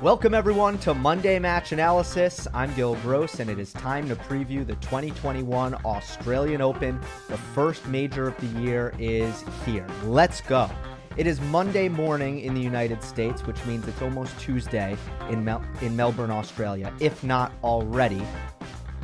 Welcome, everyone, to Monday Match Analysis. I'm Gill Gross, and it is time to preview the 2021 Australian Open. The first major of the year is here. Let's go. It is Monday morning in the United States, which means it's almost Tuesday in, Mel- in Melbourne, Australia, if not already.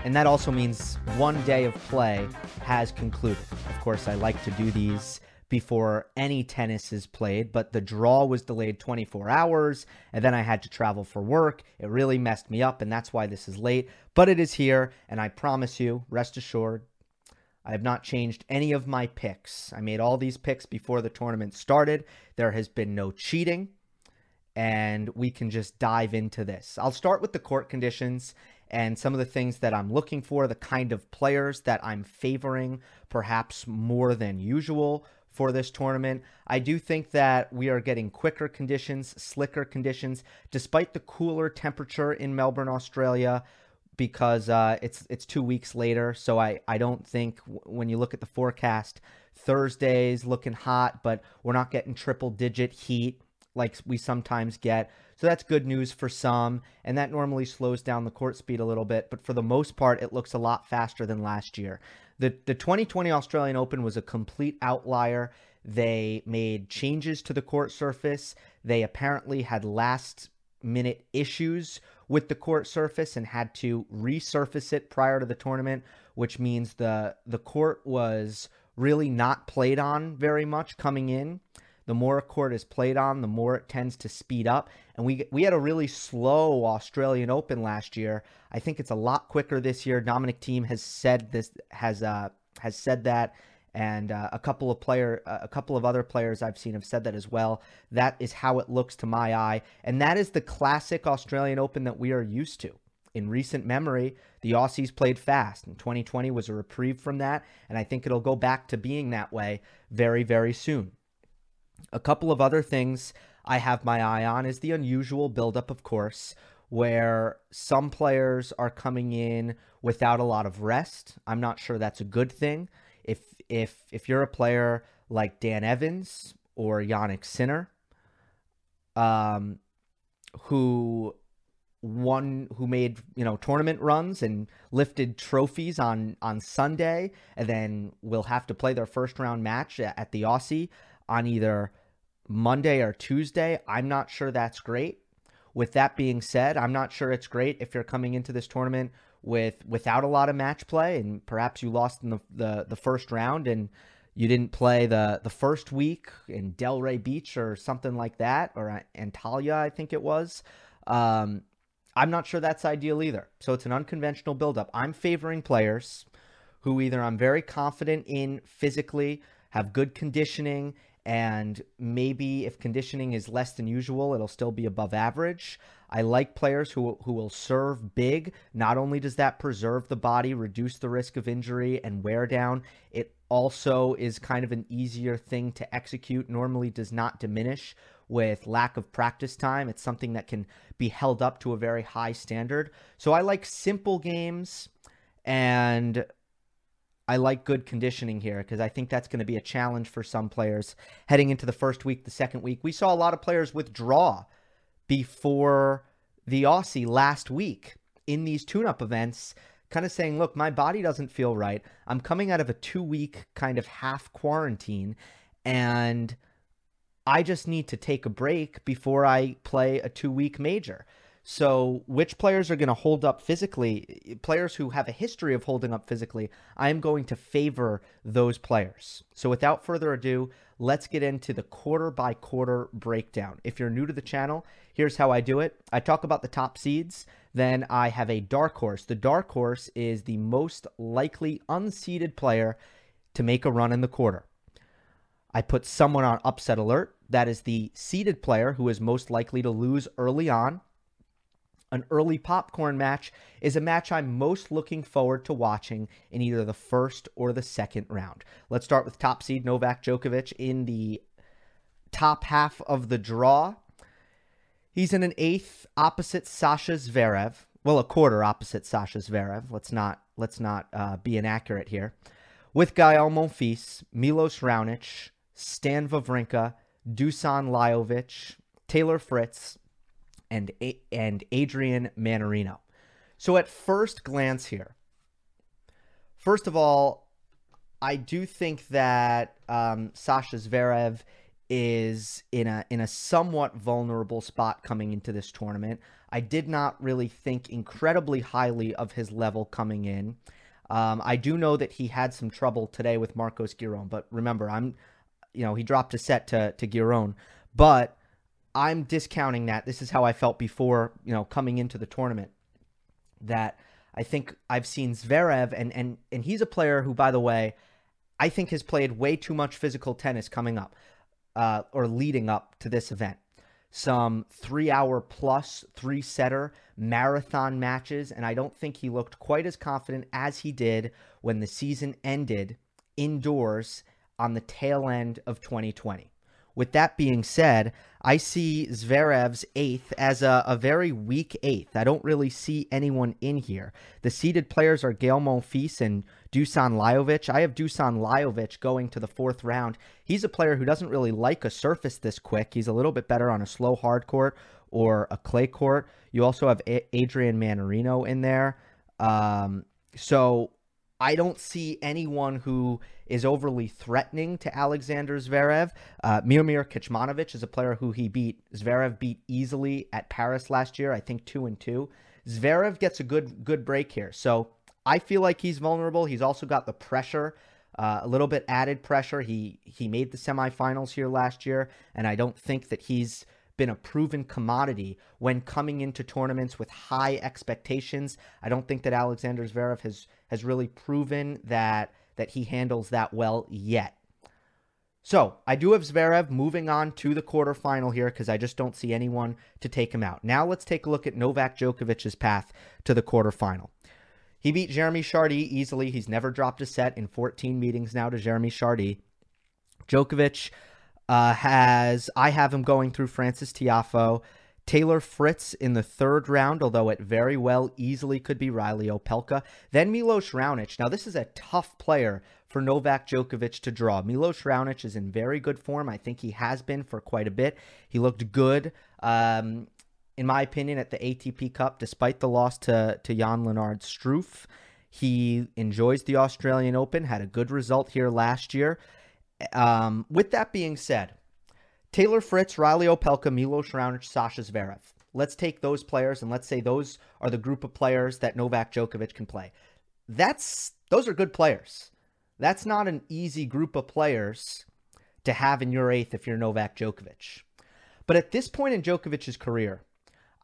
And that also means one day of play has concluded. Of course, I like to do these before any tennis is played, but the draw was delayed 24 hours, and then I had to travel for work. It really messed me up, and that's why this is late. But it is here, and I promise you, rest assured, I have not changed any of my picks. I made all these picks before the tournament started. There has been no cheating, and we can just dive into this. I'll start with the court conditions and some of the things that I'm looking for, the kind of players that I'm favoring, perhaps more than usual for this tournament. I do think that we are getting quicker conditions, slicker conditions, despite the cooler temperature in Melbourne, Australia, because uh, it's it's two weeks later. So I I don't think when you look at the forecast, Thursday's looking hot, but we're not getting triple digit heat like we sometimes get. So that's good news for some, and that normally slows down the court speed a little bit. But for the most part, it looks a lot faster than last year. The, the 2020 Australian Open was a complete outlier. They made changes to the court surface. They apparently had last minute issues with the court surface and had to resurface it prior to the tournament, which means the the court was really not played on very much coming in. The more a court is played on, the more it tends to speed up. And we we had a really slow Australian Open last year. I think it's a lot quicker this year. Dominic Thiem has said this has uh has said that and uh, a couple of player uh, a couple of other players I've seen have said that as well. That is how it looks to my eye, and that is the classic Australian Open that we are used to. In recent memory, the Aussies played fast, and 2020 was a reprieve from that, and I think it'll go back to being that way very very soon. A couple of other things I have my eye on is the unusual buildup, of course, where some players are coming in without a lot of rest. I'm not sure that's a good thing. If if if you're a player like Dan Evans or Jannik Sinner, um, who won who made you know tournament runs and lifted trophies on on Sunday and then will have to play their first round match at the Aussie on either Monday or Tuesday. I'm not sure that's great. With that being said, I'm not sure it's great if you're coming into this tournament with without a lot of match play and perhaps you lost in the the, the first round and you didn't play the the first week in Delray Beach or something like that or Antalya I think it was. Um, I'm not sure that's ideal either. So it's an unconventional buildup. I'm favoring players who either I'm very confident in physically, have good conditioning, and maybe if conditioning is less than usual, it'll still be above average. I like players who who will serve big. Not only does that preserve the body, reduce the risk of injury and wear down, it also is kind of an easier thing to execute. Normally does not diminish with lack of practice time. It's something that can be held up to a very high standard. So I like simple games and I like good conditioning here because I think that's going to be a challenge for some players heading into the first week, the second week. We saw a lot of players withdraw before the Aussie last week in these tune up events, kind of saying, look, my body doesn't feel right. I'm coming out of a two week kind of half quarantine and I just need to take a break before I play a two week major. So, which players are going to hold up physically? Players who have a history of holding up physically, I am going to favor those players. So, without further ado, let's get into the quarter by quarter breakdown. If you're new to the channel, here's how I do it I talk about the top seeds, then I have a dark horse. The dark horse is the most likely unseeded player to make a run in the quarter. I put someone on upset alert. That is the seeded player who is most likely to lose early on an early popcorn match is a match I'm most looking forward to watching in either the first or the second round. Let's start with top seed Novak Djokovic in the top half of the draw. He's in an eighth opposite Sasha Zverev. Well, a quarter opposite Sasha Zverev. Let's not let's not uh, be inaccurate here. With Gael Monfils, Milos Raonic, Stan Wawrinka, Dusan Lajovic, Taylor Fritz, and and Adrian Mannarino. So at first glance here, first of all, I do think that um, Sasha Zverev is in a in a somewhat vulnerable spot coming into this tournament. I did not really think incredibly highly of his level coming in. Um, I do know that he had some trouble today with Marcos Giron, but remember, I'm, you know, he dropped a set to to Giron, but I'm discounting that. This is how I felt before, you know, coming into the tournament. That I think I've seen Zverev, and and and he's a player who, by the way, I think has played way too much physical tennis coming up, uh, or leading up to this event. Some three hour plus, three setter marathon matches, and I don't think he looked quite as confident as he did when the season ended indoors on the tail end of 2020. With that being said, I see Zverev's eighth as a, a, very weak eighth. I don't really see anyone in here. The seeded players are Gael Monfils and Dusan Lajovic. I have Dusan Lajovic going to the fourth round. He's a player who doesn't really like a surface this quick. He's a little bit better on a slow hard court or a clay court. You also have a- Adrian Mannarino in there. Um, so I don't see anyone who is overly threatening to Alexander Zverev. Uh, Miomir Kecmanovic is a player who he beat. Zverev beat easily at Paris last year, I think two and two. Zverev gets a good good break here, so I feel like he's vulnerable. He's also got the pressure, uh, a little bit added pressure. He he made the semifinals here last year, and I don't think that he's been a proven commodity when coming into tournaments with high expectations. I don't think that Alexander Zverev has has really proven that that he handles that well yet. So I do have Zverev moving on to the quarterfinal here because I just don't see anyone to take him out. Now let's take a look at Novak Djokovic's path to the quarterfinal. He beat Jeremy Chardy easily. He's never dropped a set in 14 meetings now to Jeremy Chardy. Djokovic uh, has I have him going through Francis Tiafoe, Taylor Fritz in the third round, although it very well easily could be Reilly Opelka. Then Milos Raonic. Now this is a tough player for Novak Djokovic to draw. Milos Raonic is in very good form. I think he has been for quite a bit. He looked good. Um, in my opinion, at the ATP Cup, despite the loss to, to Jan Lennard Struff. He enjoys the Australian Open, had a good result here last year. Um, with that being said, Taylor Fritz, Reilly Opelka, Milos Raonic, Sasha Zverev. Let's take those players and let's say those are the group of players that Novak Djokovic can play. That's those are good players. That's not an easy group of players to have in your eighth if you're Novak Djokovic. But at this point in Djokovic's career,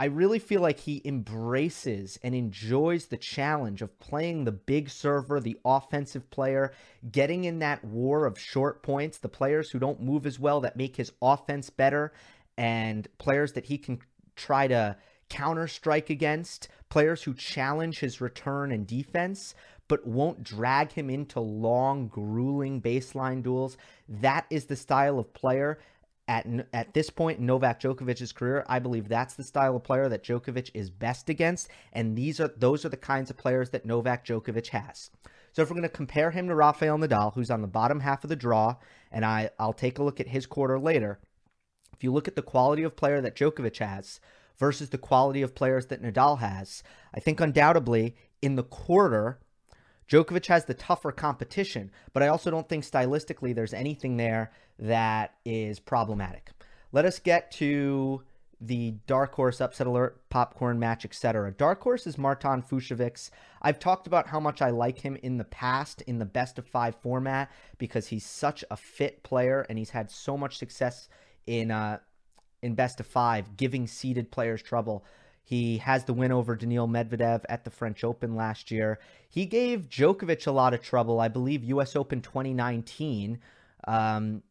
I really feel like he embraces and enjoys the challenge of playing the big server, the offensive player, getting in that war of short points, the players who don't move as well that make his offense better, and players that he can try to counter strike against, players who challenge his return and defense but won't drag him into long, grueling baseline duels. That is the style of player at at this point in Novak Djokovic's career, I believe that's the style of player that Djokovic is best against, and these are those are the kinds of players that Novak Djokovic has. So if we're going to compare him to Rafael Nadal, who's on the bottom half of the draw, and I I'll take a look at his quarter later. If you look at the quality of player that Djokovic has versus the quality of players that Nadal has, I think undoubtedly in the quarter Djokovic has the tougher competition, but I also don't think stylistically there's anything there that is problematic. Let us get to the dark horse upset alert, popcorn match, etc. Dark horse is Marton Fucsovics. I've talked about how much I like him in the past in the best of five format because he's such a fit player and he's had so much success in uh, in best of five, giving seeded players trouble. He has the win over Daniil Medvedev at the French Open last year. He gave Djokovic a lot of trouble, I believe, U.S. Open 2019. Um,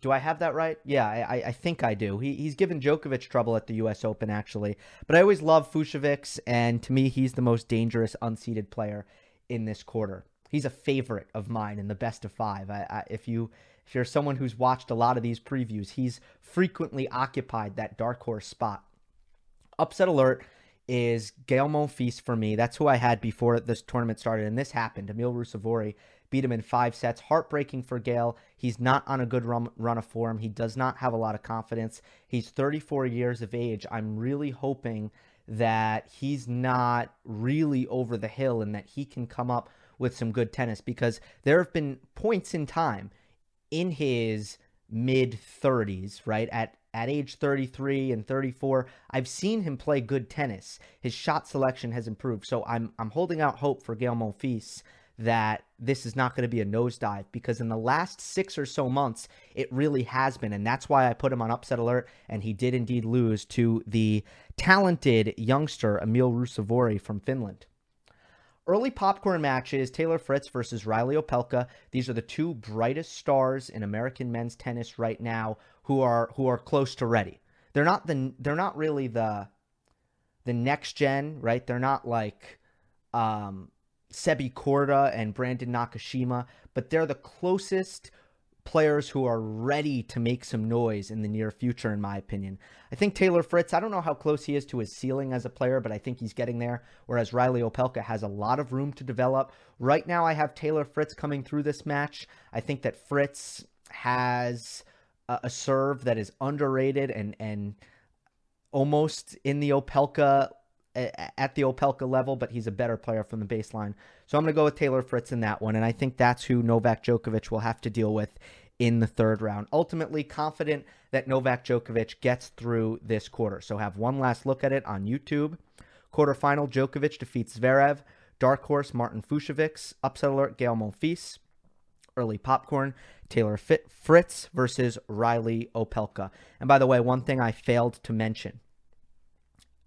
do I have that right? Yeah, I, I think I do. He, he's given Djokovic trouble at the U.S. Open, actually. But I always love Fucsovics, and to me, he's the most dangerous unseeded player in this quarter. He's a favorite of mine in the best of five. I, I, if you if you're someone who's watched a lot of these previews, he's frequently occupied that dark horse spot. Upset alert is Gael Monfils for me. That's who I had before this tournament started, and this happened. Emil Ruusuvuori beat him in five sets. Heartbreaking for Gael. He's not on a good run, run of form. He does not have a lot of confidence. He's 34 years of age. I'm really hoping that he's not really over the hill and that he can come up with some good tennis because there have been points in time in his mid 30s, right? At at age 33 and 34, I've seen him play good tennis. His shot selection has improved. So I'm I'm holding out hope for Gael Monfils that this is not going to be a nosedive because in the last six or so months, it really has been. And that's why I put him on upset alert. And he did indeed lose to the talented youngster Emil Ruusuvuori from Finland. Early popcorn matches Taylor Fritz versus Reilly Opelka. These are the two brightest stars in American men's tennis right now who are who are close to ready. They're not the they're not really the the next gen, right? They're not like um Sebi Korda and Brandon Nakashima, but they're the closest players who are ready to make some noise in the near future, in my opinion. I think Taylor Fritz, I don't know how close he is to his ceiling as a player, but I think he's getting there, whereas Reilly Opelka has a lot of room to develop. Right now, I have Taylor Fritz coming through this match. I think that Fritz has a, serve that is underrated and, and almost in the Opelka at the Opelka level, but he's a better player from the baseline. So I'm going to go with Taylor Fritz in that one. And I think that's who Novak Djokovic will have to deal with in the third round. Ultimately, confident that Novak Djokovic gets through this quarter. So have one last look at it on YouTube. Quarterfinal Djokovic defeats Zverev. Dark horse Martin Fucsovics. Upset alert Gael Monfils. Early popcorn Taylor Fritz versus Reilly Opelka. And by the way, one thing I failed to mention.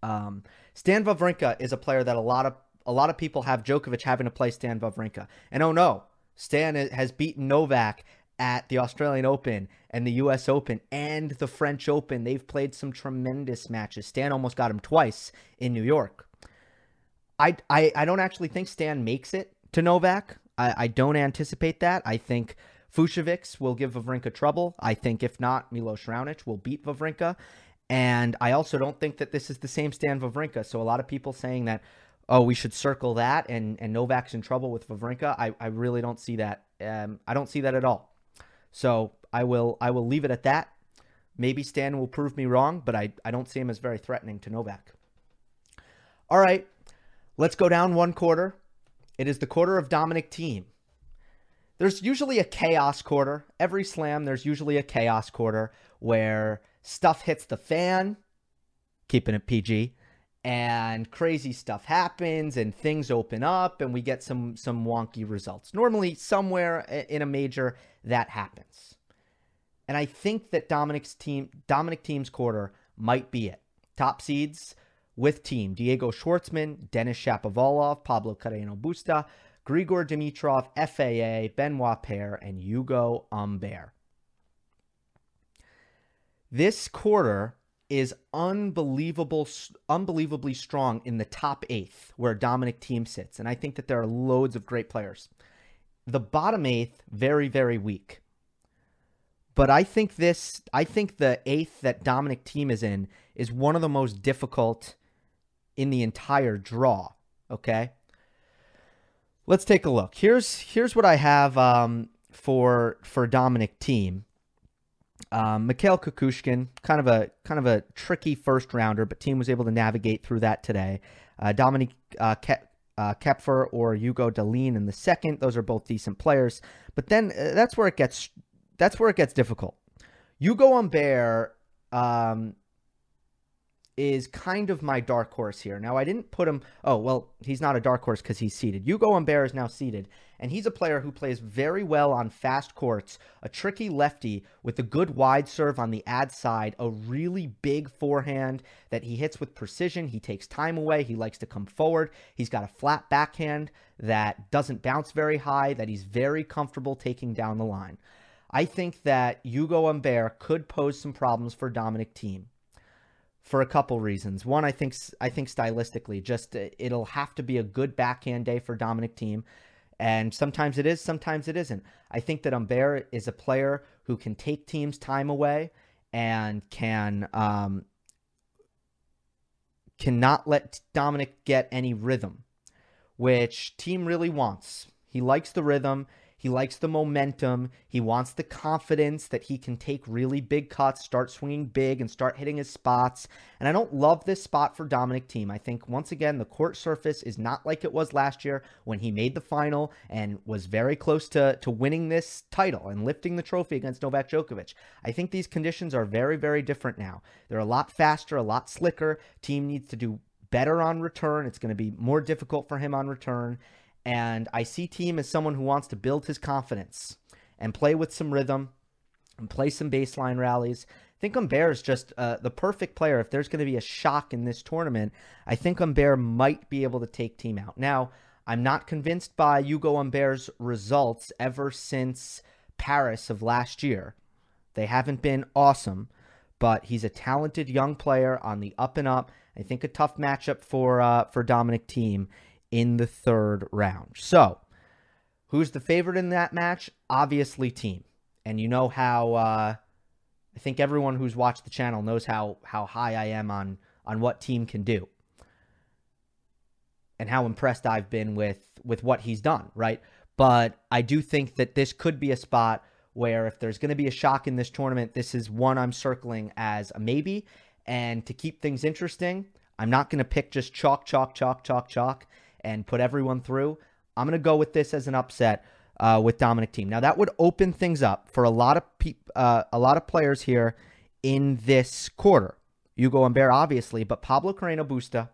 Um, Stan Wawrinka is a player that a lot of a lot of people have Djokovic having to play Stan Wawrinka. And oh no, Stan has beaten Novak at the Australian Open and the US Open and the French Open. They've played some tremendous matches. Stan almost got him twice in New York. I, I, I don't actually think Stan makes it to Novak. I, I don't anticipate that. I think Fucsovics will give Wawrinka trouble. I think if not, Milos Raonic will beat Wawrinka. And I also don't think that this is the same Stan Wawrinka. So a lot of people saying that, oh, we should circle that and, and Novak's in trouble with Wawrinka. I, I really don't see that. Um, I don't see that at all. So I will I will leave it at that. Maybe Stan will prove me wrong, but I, I don't see him as very threatening to Novak. All right, let's go down one quarter. It is the quarter of Dominic Thiem. There's usually a chaos quarter. Every slam, there's usually a chaos quarter where stuff hits the fan, keeping it PG, and crazy stuff happens and things open up and we get some some wonky results. Normally somewhere in a major that happens. And I think that Dominic's team Dominic Thiem's quarter might be it. Top seeds with Thiem Diego Schwartzman, Denis Shapovalov, Pablo Carreno Busta, Grigor Dimitrov, FAA, Benoit Paire, and Hugo Humbert. This quarter is unbelievable, unbelievably strong in the top eighth where Dominic Thiem sits. And I think that there are loads of great players. The bottom eighth, very, very weak. But I think this, I think the eighth that Dominic Thiem is in is one of the most difficult in the entire draw. Okay. Let's take a look. Here's here's what I have um, for for Dominic Thiem. Um, Mikhail Kukushkin, kind of a kind of a tricky first rounder, but Thiem was able to navigate through that today. Uh, Dominic uh, Ke- uh, Koepfer or Hugo Dellien in the second; those are both decent players. But then uh, that's where it gets that's where it gets difficult. Hugo Humbert um, is kind of my dark horse here. Now, I didn't put him. Oh, well, he's not a dark horse because he's seeded. Hugo Humbert is now seeded, and he's a player who plays very well on fast courts, a tricky lefty with a good wide serve on the ad side, a really big forehand that he hits with precision. He takes time away. He likes to come forward. He's got a flat backhand that doesn't bounce very high, that he's very comfortable taking down the line. I think that Hugo Humbert could pose some problems for Dominic Thiem for a couple reasons. One, I think I think stylistically, just uh, it'll have to be a good backhand day for Dominic Thiem, and sometimes it is, sometimes it isn't. I think that Humbert is a player who can take Thiem's time away and can um, cannot let Dominic get any rhythm, which Thiem really wants. He likes the rhythm. He likes the momentum. He wants the confidence that he can take really big cuts, start swinging big, and start hitting his spots. And I don't love this spot for Dominic Thiem. I think, once again, the court surface is not like it was last year when he made the final and was very close to, to winning this title and lifting the trophy against Novak Djokovic. I think these conditions are very, very different now. They're a lot faster, a lot slicker. Thiem needs to do better on return. It's going to be more difficult for him on return. And I see Thiem as someone who wants to build his confidence and play with some rhythm and play some baseline rallies. I think Humbert is just uh, the perfect player. If there's going to be a shock in this tournament, I think Humbert might be able to take Thiem out. Now, I'm not convinced by Hugo Humbert's results ever since Paris of last year. They haven't been awesome, but he's a talented young player on the up and up. I think a tough matchup for uh, for Dominic Thiem in the third round. So, who's the favorite in that match? Obviously, Thiem. And you know how uh, I think everyone who's watched the channel knows how how high I am on on what Thiem can do and how impressed I've been with with what he's done, right? But I do think that this could be a spot where if there's going to be a shock in this tournament, this is one I'm circling as a maybe. And to keep things interesting, I'm not going to pick just chalk, chalk, chalk, chalk, chalk and put everyone through. I'm going to go with this as an upset uh, with Dominic Thiem. Now that would open things up for a lot of pe- uh, a lot of players here in this quarter. Hugo Humbert, obviously, but Pablo Carreno Busta,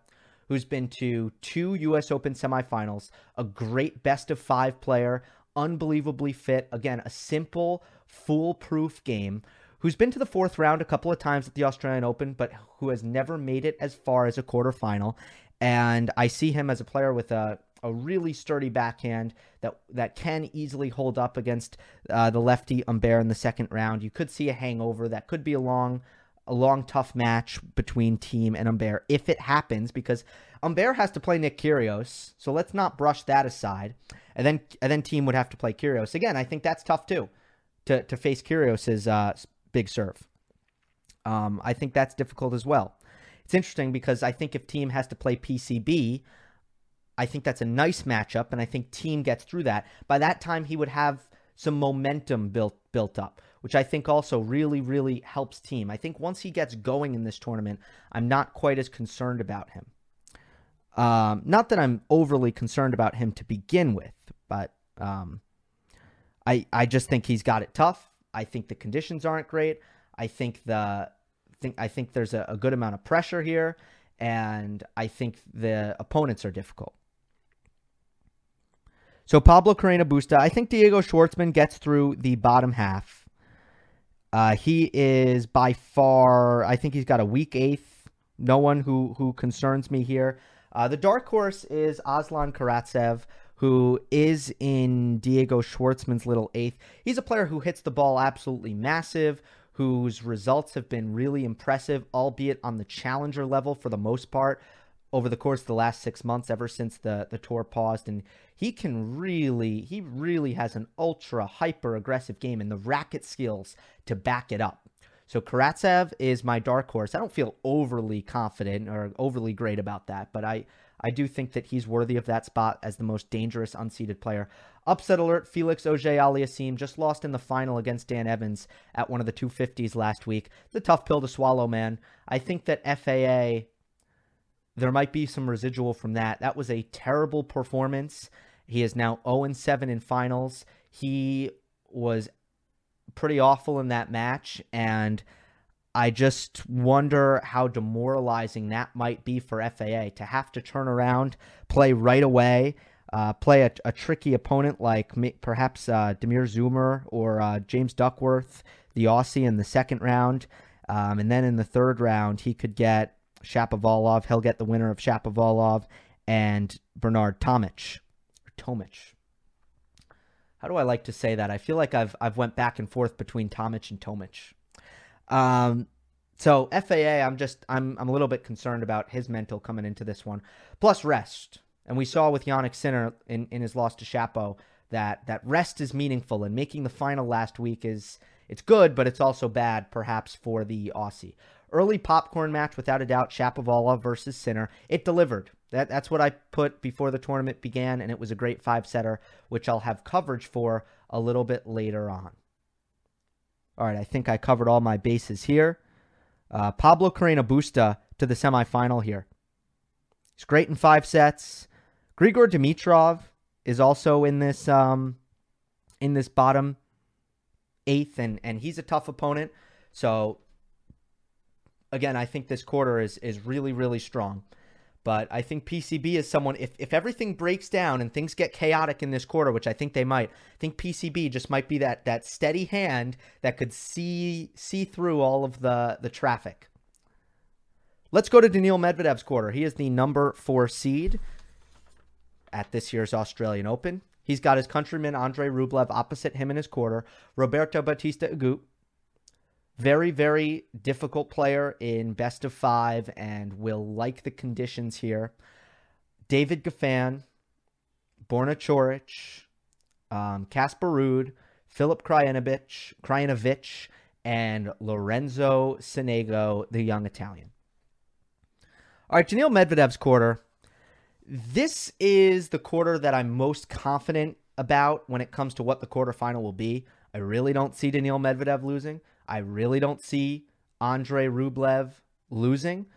who's been to two U.S. Open semifinals, a great best of five player, unbelievably fit. Again, a simple, foolproof game. Who's been to the fourth round a couple of times at the Australian Open, but who has never made it as far as a quarterfinal. And I see him as a player with a, a really sturdy backhand that that can easily hold up against uh, the lefty Humbert in the second round. You could see a hangover. That could be a long, a long tough match between Thiem and Humbert if it happens because Humbert has to play Nick Kyrgios. So let's not brush that aside. And then and then Thiem would have to play Kyrgios again. I think that's tough too, to to face Kyrgios's uh, big serve. Um, I think that's difficult as well. It's interesting because I think if Thiem has to play PCB, I think that's a nice matchup, and I think Thiem gets through that. By that time, he would have some momentum built built up, which I think also really, really helps Thiem. I think once he gets going in this tournament, I'm not quite as concerned about him. Um, not that I'm overly concerned about him to begin with, but um, I I just think he's got it tough. I think the conditions aren't great. I think the think I think there's a, a good amount of pressure here, and I think the opponents are difficult. So Pablo Carreno Busta, I think Diego Schwartzman gets through the bottom half. Uh, he is by far, I think he's got a weak eighth. No one who who concerns me here. Uh, the dark horse is Aslan Karatsev, who is in Diego Schwartzman's little eighth. He's a player who hits the ball absolutely massive, whose results have been really impressive, albeit on the challenger level for the most part over the course of the last six months, ever since the, the tour paused. And he can really, he really has an ultra hyper aggressive game and the racket skills to back it up. So Karatsev is my dark horse. I don't feel overly confident or overly great about that, but I, I do think that he's worthy of that spot as the most dangerous unseeded player. Upset alert Felix Auger Aliassime just lost in the final against Dan Evans at one of the 250s last week. A tough pill to swallow, man. I think that FAA, there might be some residual from that. That was a terrible performance. He is now 0 7 in finals. He was pretty awful in that match. And I just wonder how demoralizing that might be for FAA to have to turn around, play right away, uh, play a, a, tricky opponent like perhaps uh, Damir Dzumhur or uh, James Duckworth, the Aussie, in the second round. Um, and then in the third round, he could get Shapovalov. He'll get the winner of Shapovalov and Bernard Tomic. Or Tomic. How do I like to say that? I feel like I've I've went back and forth between Tomic and Tomic. Um, so FAA, I'm just I'm I'm a little bit concerned about his mental coming into this one. Plus rest, and we saw with Jannik Sinner in in his loss to Shapo that that rest is meaningful, and making the final last week is it's good, but it's also bad perhaps for the Aussie. Early popcorn match, without a doubt, Shapovalov versus Sinner. It delivered. That, that's what I put before the tournament began, and it was a great five setter, which I'll have coverage for a little bit later on. All right, I think I covered all my bases here. Uh, Pablo Carreño Busta to the semifinal here. He's great in five sets. Grigor Dimitrov is also in this um, in this bottom eighth, and and he's a tough opponent. So again, I think this quarter is is really really strong. But I think PCB is someone, if, if everything breaks down and things get chaotic in this quarter, which I think they might, I think PCB just might be that, that steady hand that could see see through all of the, the traffic. Let's go to Daniil Medvedev's quarter. He is the number four seed at this year's Australian Open. He's got his countryman Andrey Rublev opposite him in his quarter. Roberto Bautista Agut, very, very difficult player in best of five and will like the conditions here. David Goffin, Borna Coric, um, Casper Ruud, Filip Krajinovic, Krajinovic, and Lorenzo Sonego, the young Italian. All right, Daniil Medvedev's quarter. This is the quarter that I'm most confident about when it comes to what the quarterfinal will be. I really don't see Daniil Medvedev losing. I really don't see Andrey Rublev losing.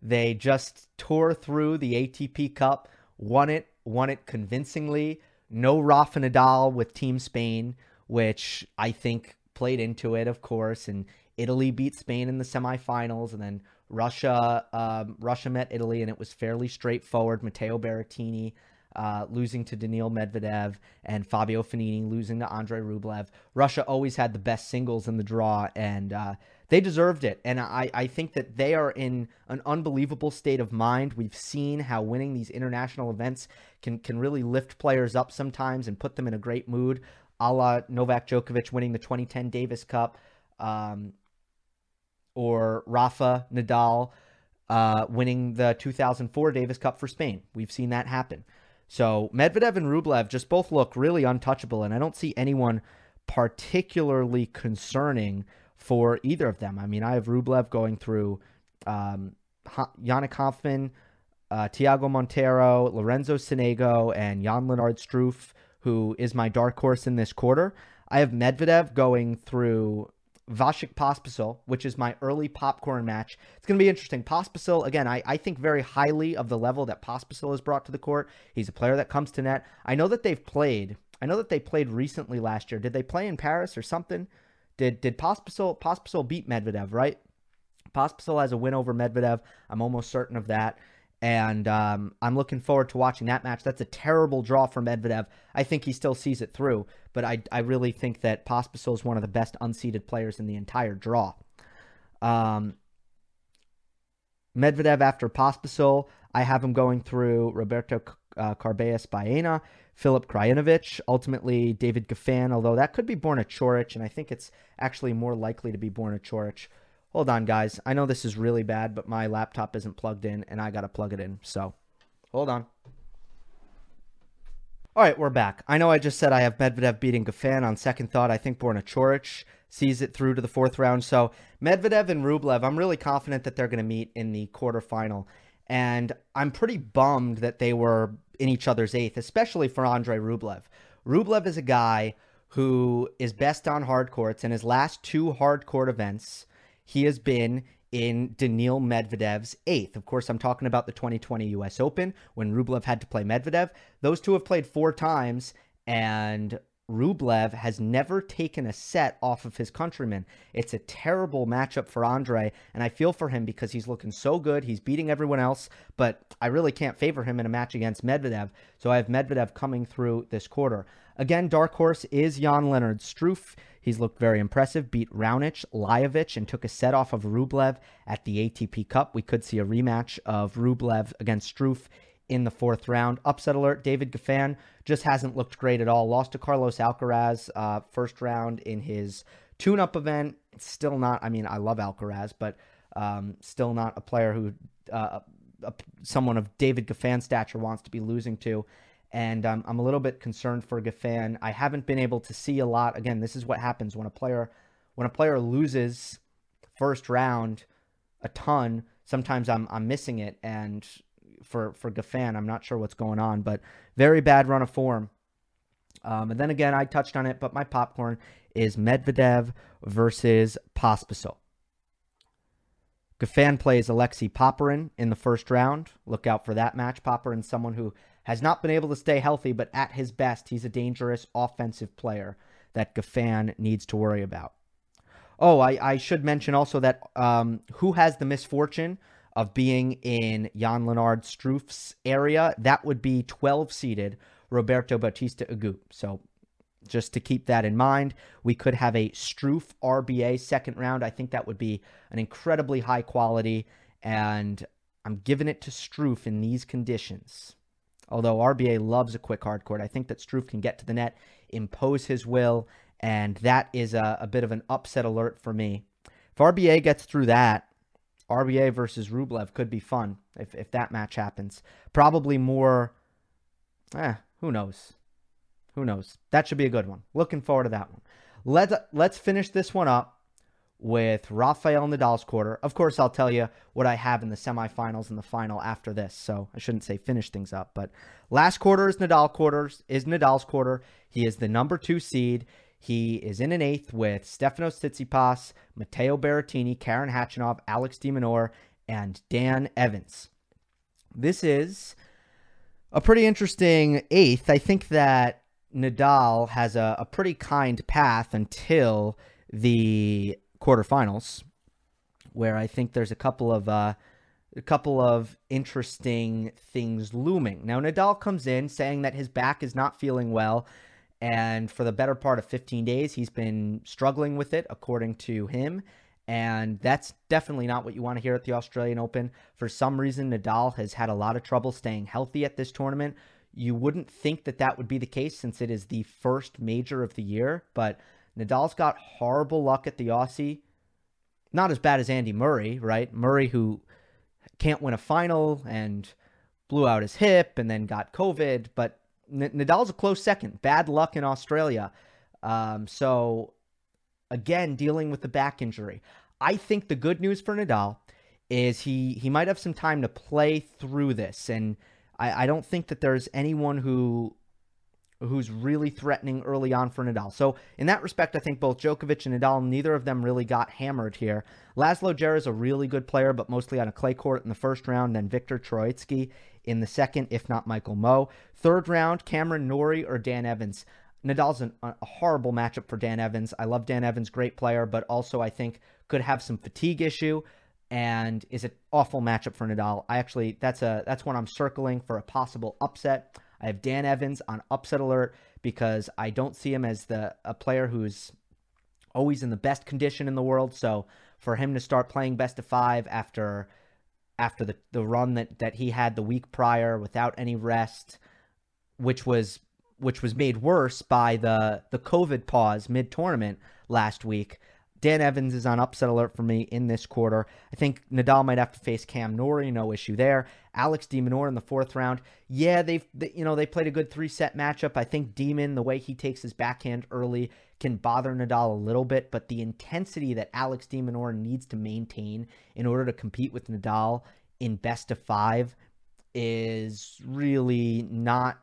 They just tore through the ATP Cup, won it, won it convincingly. No Rafa Nadal with Team Spain, which I think played into it, of course. And Italy beat Spain in the semifinals, and then Russia, um, Russia met Italy, and it was fairly straightforward. Matteo Berrettini uh, losing to Daniil Medvedev, and Fabio Fognini losing to Andrey Rublev. Russia always had the best singles in the draw, and uh, they deserved it. And I, I think that they are in an unbelievable state of mind. We've seen how winning these international events can, can really lift players up sometimes and put them in a great mood, a la Novak Djokovic winning the 2010 Davis Cup, um, or Rafa Nadal. Uh, winning the 2004 Davis Cup for Spain. We've seen that happen. So Medvedev and Rublev just both look really untouchable, and I don't see anyone particularly concerning for either of them. I mean, I have Rublev going through um, Yannick Hanfmann, uh, Tiago Monteiro, Lorenzo Sonego, and Jan Lennard Struff, who is my dark horse in this quarter. I have Medvedev going through Vasek Pospisil, which is my early popcorn match. It's going to be interesting. Pospisil, again, I, I think very highly of the level that Pospisil has brought to the court. He's a player that comes to net. I know that they've played. I know that they played recently last year. Did they play in Paris or something? Did did Pospisil Pospisil beat Medvedev, right? Pospisil has a win over Medvedev. I'm almost certain of that and um, I'm looking forward to watching that match. That's a terrible draw for Medvedev. I think he still sees it through, but I, I really think that Pospisil is one of the best unseeded players in the entire draw. Um, Medvedev after Pospisil, I have him going through Roberto uh, Carballes Baena, Filip Krajinovic, ultimately David Goffin, although that could be Borna Coric, and I think it's actually more likely to be Borna Coric. Hold on, guys. I know this is really bad, but my laptop isn't plugged in, and I got to plug it in. So, hold on. All right, we're back. I know I just said I have Medvedev beating Goffin. On second thought, I think Borna Coric sees it through to the fourth round. So, Medvedev and Rublev, I'm really confident that they're going to meet in the quarterfinal. And I'm pretty bummed that they were in each other's eighth, especially for Andrey Rublev. Rublev is a guy who is best on hard courts, and his last two hard court events he has been in Daniil Medvedev's eighth. Of course, I'm talking about the 2020 US Open when Rublev had to play Medvedev. Those two have played four times, and Rublev has never taken a set off of his countryman. It's a terrible matchup for Andrey, and I feel for him because he's looking so good. He's beating everyone else, but I really can't favor him in a match against Medvedev. So I have Medvedev coming through this quarter. Again, dark horse is Jan Lennard Struff. He's looked very impressive, beat Raonic, Lajovic, and took a set off of Rublev at the ATP Cup. We could see a rematch of Rublev against Struff in the fourth round. Upset alert, David Goffin just hasn't looked great at all. Lost to Carlos Alcaraz uh, first round in his tune-up event. It's still not, I mean, I love Alcaraz, but um, still not a player who uh, someone of David Goffin's stature wants to be losing to and um, I'm a little bit concerned for Goffin. I haven't been able to see a lot. Again, this is what happens when a player when a player loses first round a ton. Sometimes I'm I'm missing it, and for for Goffin, I'm not sure what's going on, but very bad run of form. Um, and then again, I touched on it, but my popcorn is Medvedev versus Pospisil. Goffin plays Alexei Popyrin in the first round. Look out for that match. Popyrin, someone who has not been able to stay healthy, but at his best, he's a dangerous offensive player that Goffin needs to worry about. Oh, I, I should mention also that um, who has the misfortune of being in Jan Lennard Struff's area? That would be 12 seeded Roberto Bautista Agut. So just to keep that in mind, we could have a Struff RBA second round. I think that would be an incredibly high quality, and I'm giving it to Struff in these conditions. Although RBA loves a quick hard court, I think that Struff can get to the net, impose his will, and that is a, a bit of an upset alert for me. If RBA gets through that, RBA versus Rublev could be fun if, if that match happens. Probably more, eh, who knows? Who knows? That should be a good one. Looking forward to that one. Let's, let's finish this one up with Rafael Nadal's quarter. Of course, I'll tell you what I have in the semifinals and the final after this. So I shouldn't say finish things up, but last quarter is Nadal quarters is Nadal's quarter. He is the number two seed. He is in an eighth with Stefanos Tsitsipas, Matteo Berrettini, Karen Khachanov, Alex de Minaur, and Dan Evans. This is a pretty interesting eighth. I think that Nadal has a, a pretty kind path until the quarterfinals, where I think there's a couple of uh, a couple of interesting things looming. Now Nadal comes in saying that his back is not feeling well and for the better part of 15 days, he's been struggling with it, according to him. And that's definitely not what you want to hear at the Australian Open. For some reason, Nadal has had a lot of trouble staying healthy at this tournament. You wouldn't think that that would be the case since it is the first major of the year, but Nadal's got horrible luck at the Aussie. Not as bad as Andy Murray, right? Murray, who can't win a final and blew out his hip and then got COVID, but Nadal's a close second. Bad luck in Australia. Um, so, again, dealing with the back injury. I think the good news for Nadal is he he might have some time to play through this, and I, I don't think that there's anyone who who's really threatening early on for Nadal. So in that respect, I think both Djokovic and Nadal, neither of them really got hammered here. Laslo Djere is a really good player, but mostly on a clay court in the first round. Then Viktor Troicki in the second, if not Michael Mmoh. Third round, Cameron Norrie or Dan Evans. Nadal's an, a horrible matchup for Dan Evans. I love Dan Evans, great player, but also I think could have some fatigue issue and is an awful matchup for Nadal. I actually that's a that's one I'm circling for a possible upset. I have Dan Evans on upset alert because I don't see him as the a player who's always in the best condition in the world. So for him to start playing best of five after after the, the run that, that he had the week prior without any rest, which was which was made worse by the the COVID pause mid tournament last week. Dan Evans is on upset alert for me in this quarter. I think Nadal might have to face Cam Norrie, no issue there. Alex de Minaur in the fourth round. Yeah, they've they, you know they played a good three set matchup. I think Demon, the way he takes his backhand early, can bother Nadal a little bit, but the intensity that Alex de Minaur needs to maintain in order to compete with Nadal in best of five is really not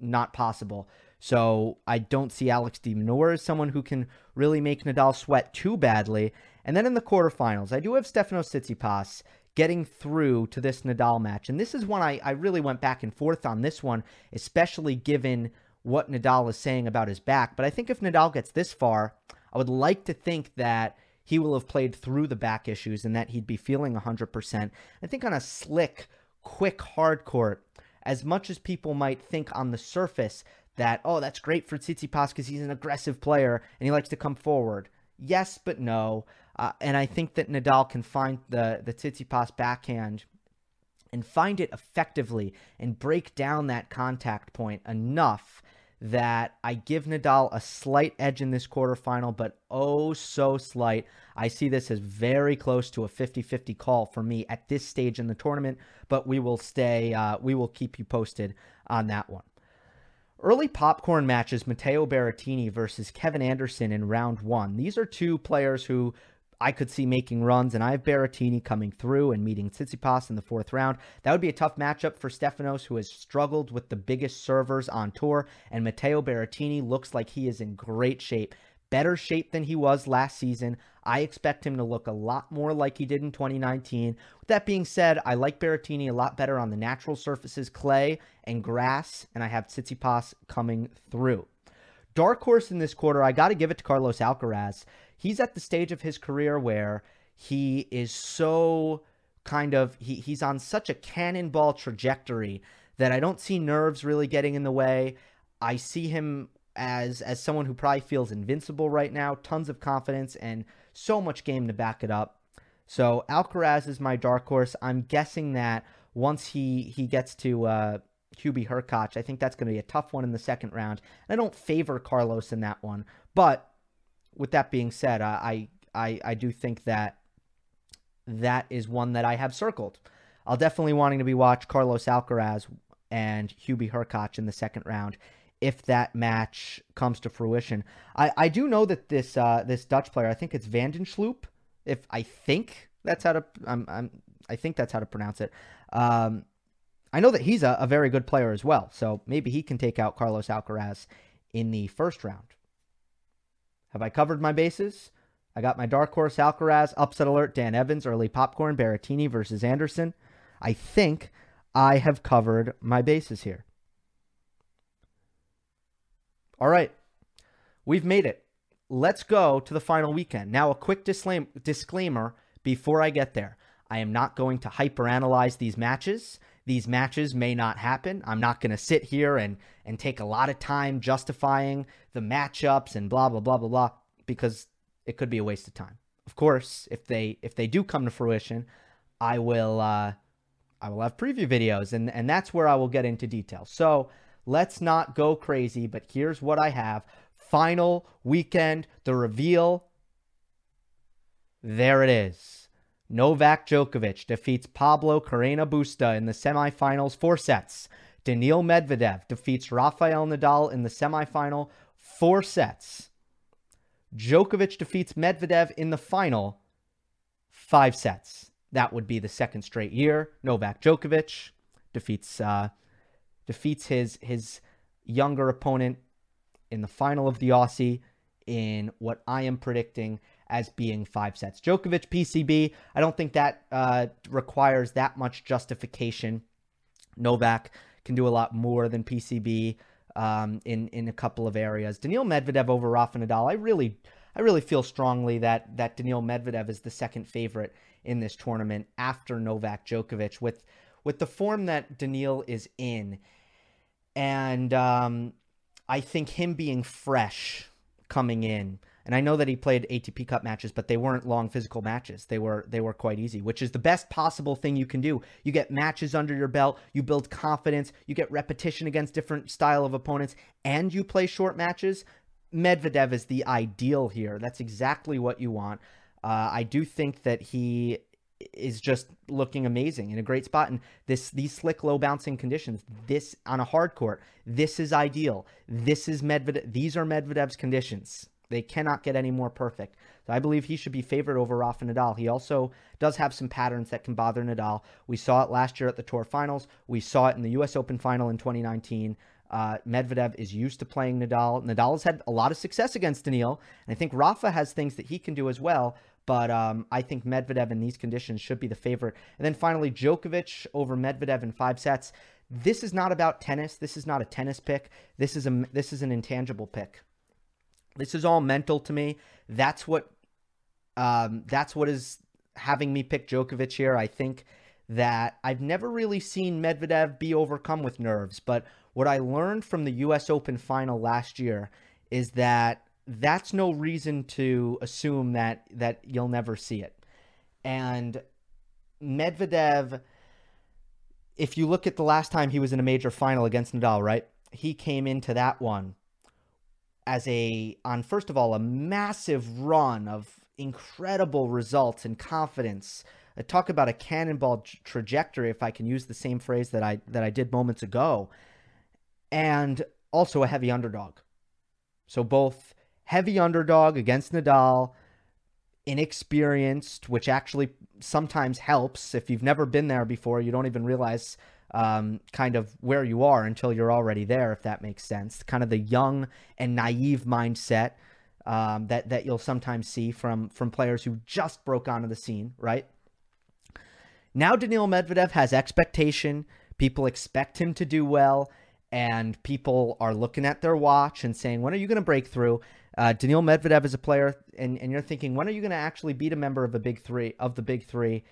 not possible. So I don't see Alex de Minaur as someone who can really make Nadal sweat too badly. And then in the quarterfinals, I do have Stefanos Tsitsipas getting through to this Nadal match. And this is one I, I really went back and forth on this one, especially given what Nadal is saying about his back. But I think if Nadal gets this far, I would like to think that he will have played through the back issues and that he'd be feeling 100%. I think on a slick, quick hard court, as much as people might think on the surface that, oh, that's great for Tsitsipas because he's an aggressive player and he likes to come forward. Yes, but no. Uh, and I think that Nadal can find the, the Tsitsipas backhand and find it effectively and break down that contact point enough that I give Nadal a slight edge in this quarterfinal, but oh so slight. I see this as very close to a 50-50 call for me at this stage in the tournament, but we will stay uh, we will keep you posted on that one. Early popcorn matches Matteo Berrettini versus Kevin Anderson in round one. These are two players who I could see making runs, and I have Berrettini coming through and meeting Tsitsipas in the fourth round. That would be a tough matchup for Stefanos, who has struggled with the biggest servers on tour, and Matteo Berrettini looks like he is in great shape. Better shape than he was last season. I expect him to look a lot more like he did in 2019. With that being said, I like Berrettini a lot better on the natural surfaces, clay and grass, and I have Tsitsipas coming through. Dark horse in this quarter, I got to give it to Carlos Alcaraz he's at the stage of his career where he is so kind of he, he's on such a cannonball trajectory that I don't see nerves really getting in the way. I see him as as someone who probably feels invincible right now, tons of confidence and so much game to back it up. So Alcaraz is my dark horse. I'm guessing that once he he gets to uh, Hubie Hurkacz, I think that's going to be a tough one in the second round. And I don't favor Carlos in that one, but with that being said, I, I I do think that that is one that I have circled. I'll definitely wanting to be watch Carlos Alcaraz and Hubie Hurkacz in the second round if that match comes to fruition. I, I do know that this uh, this Dutch player, I think it's Van den Sloot. If I think that's how to I'm, I'm I think that's how to pronounce it. Um, I know that he's a, a very good player as well, so maybe he can take out Carlos Alcaraz in the first round. Have I covered my bases? I got my dark horse Alcaraz, upset alert, Dan Evans, early popcorn, Berrettini versus Anderson. I think I have covered my bases here. All right, we've made it. Let's go to the final weekend. Now, a quick disclaimer before I get there. I am not going to hyperanalyze these matches. These matches may not happen. I'm not going to sit here and and take a lot of time justifying the matchups and blah blah blah blah blah because it could be a waste of time. Of course, if they if they do come to fruition, I will uh, I will have preview videos and and that's where I will get into detail. So let's not go crazy, but here's what I have: final weekend, the reveal. There it is. Novak Djokovic defeats Pablo Carreno Busta in the semifinals, four sets. Daniil Medvedev defeats Rafael Nadal in the semifinal, four sets. Djokovic defeats Medvedev in the final, five sets. That would be the second straight year. Novak Djokovic defeats uh, defeats his his younger opponent in the final of the Aussie in what I am predicting as being five sets. Djokovic PCB, I don't think that uh, requires that much justification. Novak can do a lot more than PCB um, in in a couple of areas. Daniil Medvedev over Rafa Nadal, I really I really feel strongly that that Daniil Medvedev is the second favorite in this tournament after Novak Djokovic with with the form that Daniil is in, and um, I think him being fresh coming in. And I know that he played ATP Cup matches, but they weren't long physical matches. They were they were quite easy, which is the best possible thing you can do. You get matches under your belt, you build confidence, you get repetition against different style of opponents, and you play short matches. Medvedev is the ideal here. That's exactly what you want. Uh, I do think that he is just looking amazing in a great spot. And this these slick, low bouncing conditions, this on a hard court, this is ideal. This is Medvedev. These are Medvedev's conditions. They cannot get any more perfect. So I believe he should be favored over Rafa Nadal. He also does have some patterns that can bother Nadal. We saw it last year at the Tour Finals. We saw it in the U.S. Open Final in 2019. Uh, Medvedev is used to playing Nadal. Nadal has had a lot of success against Daniil, and I think Rafa has things that he can do as well. But um, I think Medvedev in these conditions should be the favorite. And then finally, Djokovic over Medvedev in five sets. This is not about tennis. This is not a tennis pick. This is a this is an intangible pick. This is all mental to me. That's what um, that's what is having me pick Djokovic here. I think that I've never really seen Medvedev be overcome with nerves, but what I learned from the US Open final last year is that that's no reason to assume that that you'll never see it. And Medvedev, if you look at the last time he was in a major final against Nadal, right? He came into that one as a on first of all a massive run of incredible results and confidence. I talk about a cannonball trajectory, if I can use the same phrase that I that I did moments ago, and also a heavy underdog. So both heavy underdog against Nadal. inexperienced, which actually sometimes helps. If you've never been there before, you don't even realize um, kind of where you are until you're already there, if that makes sense. Kind of the young and naive mindset um, that that you'll sometimes see from from players who just broke onto the scene, right? Now Daniil Medvedev has expectation. People expect him to do well, and people are looking at their watch and saying, "When are you going to break through?" Uh, Daniil Medvedev is a player, and, and you're thinking, when are you going to actually beat a member of a big three of the big three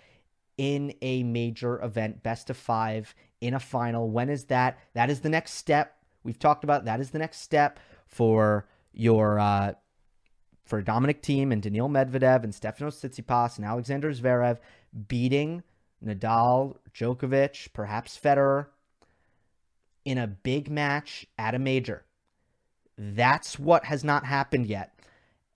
in a major event, best of five in a final? When is that? That is the next step. We've talked about that is the next step for your uh, for Dominic Thiem and Daniil Medvedev and Stefanos Tsitsipas and Alexander Zverev beating Nadal, Djokovic, perhaps Federer in a big match at a major. That's what has not happened yet.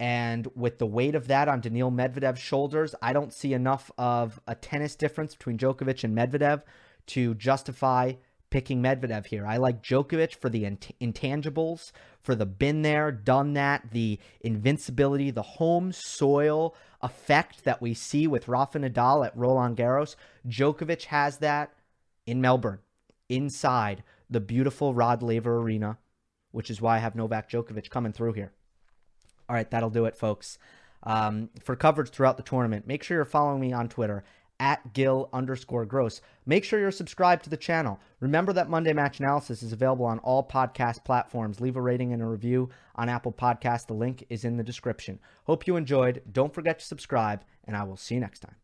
And with the weight of that on Daniil Medvedev's shoulders, I don't see enough of a tennis difference between Djokovic and Medvedev to justify picking Medvedev here. I like Djokovic for the int- intangibles, for the been there, done that, the invincibility, the home soil effect that we see with Rafa Nadal at Roland Garros. Djokovic has that in Melbourne, inside the beautiful Rod Laver Arena which is why I have Novak Djokovic coming through here. All right, that'll do it, folks. Um, for coverage throughout the tournament, make sure you're following me on Twitter at Gill underscore gross. Make sure you're subscribed to the channel. Remember that Monday Match Analysis is available on all podcast platforms. Leave a rating and a review on Apple Podcast. The link is in the description. Hope you enjoyed. Don't forget to subscribe, and I will see you next time.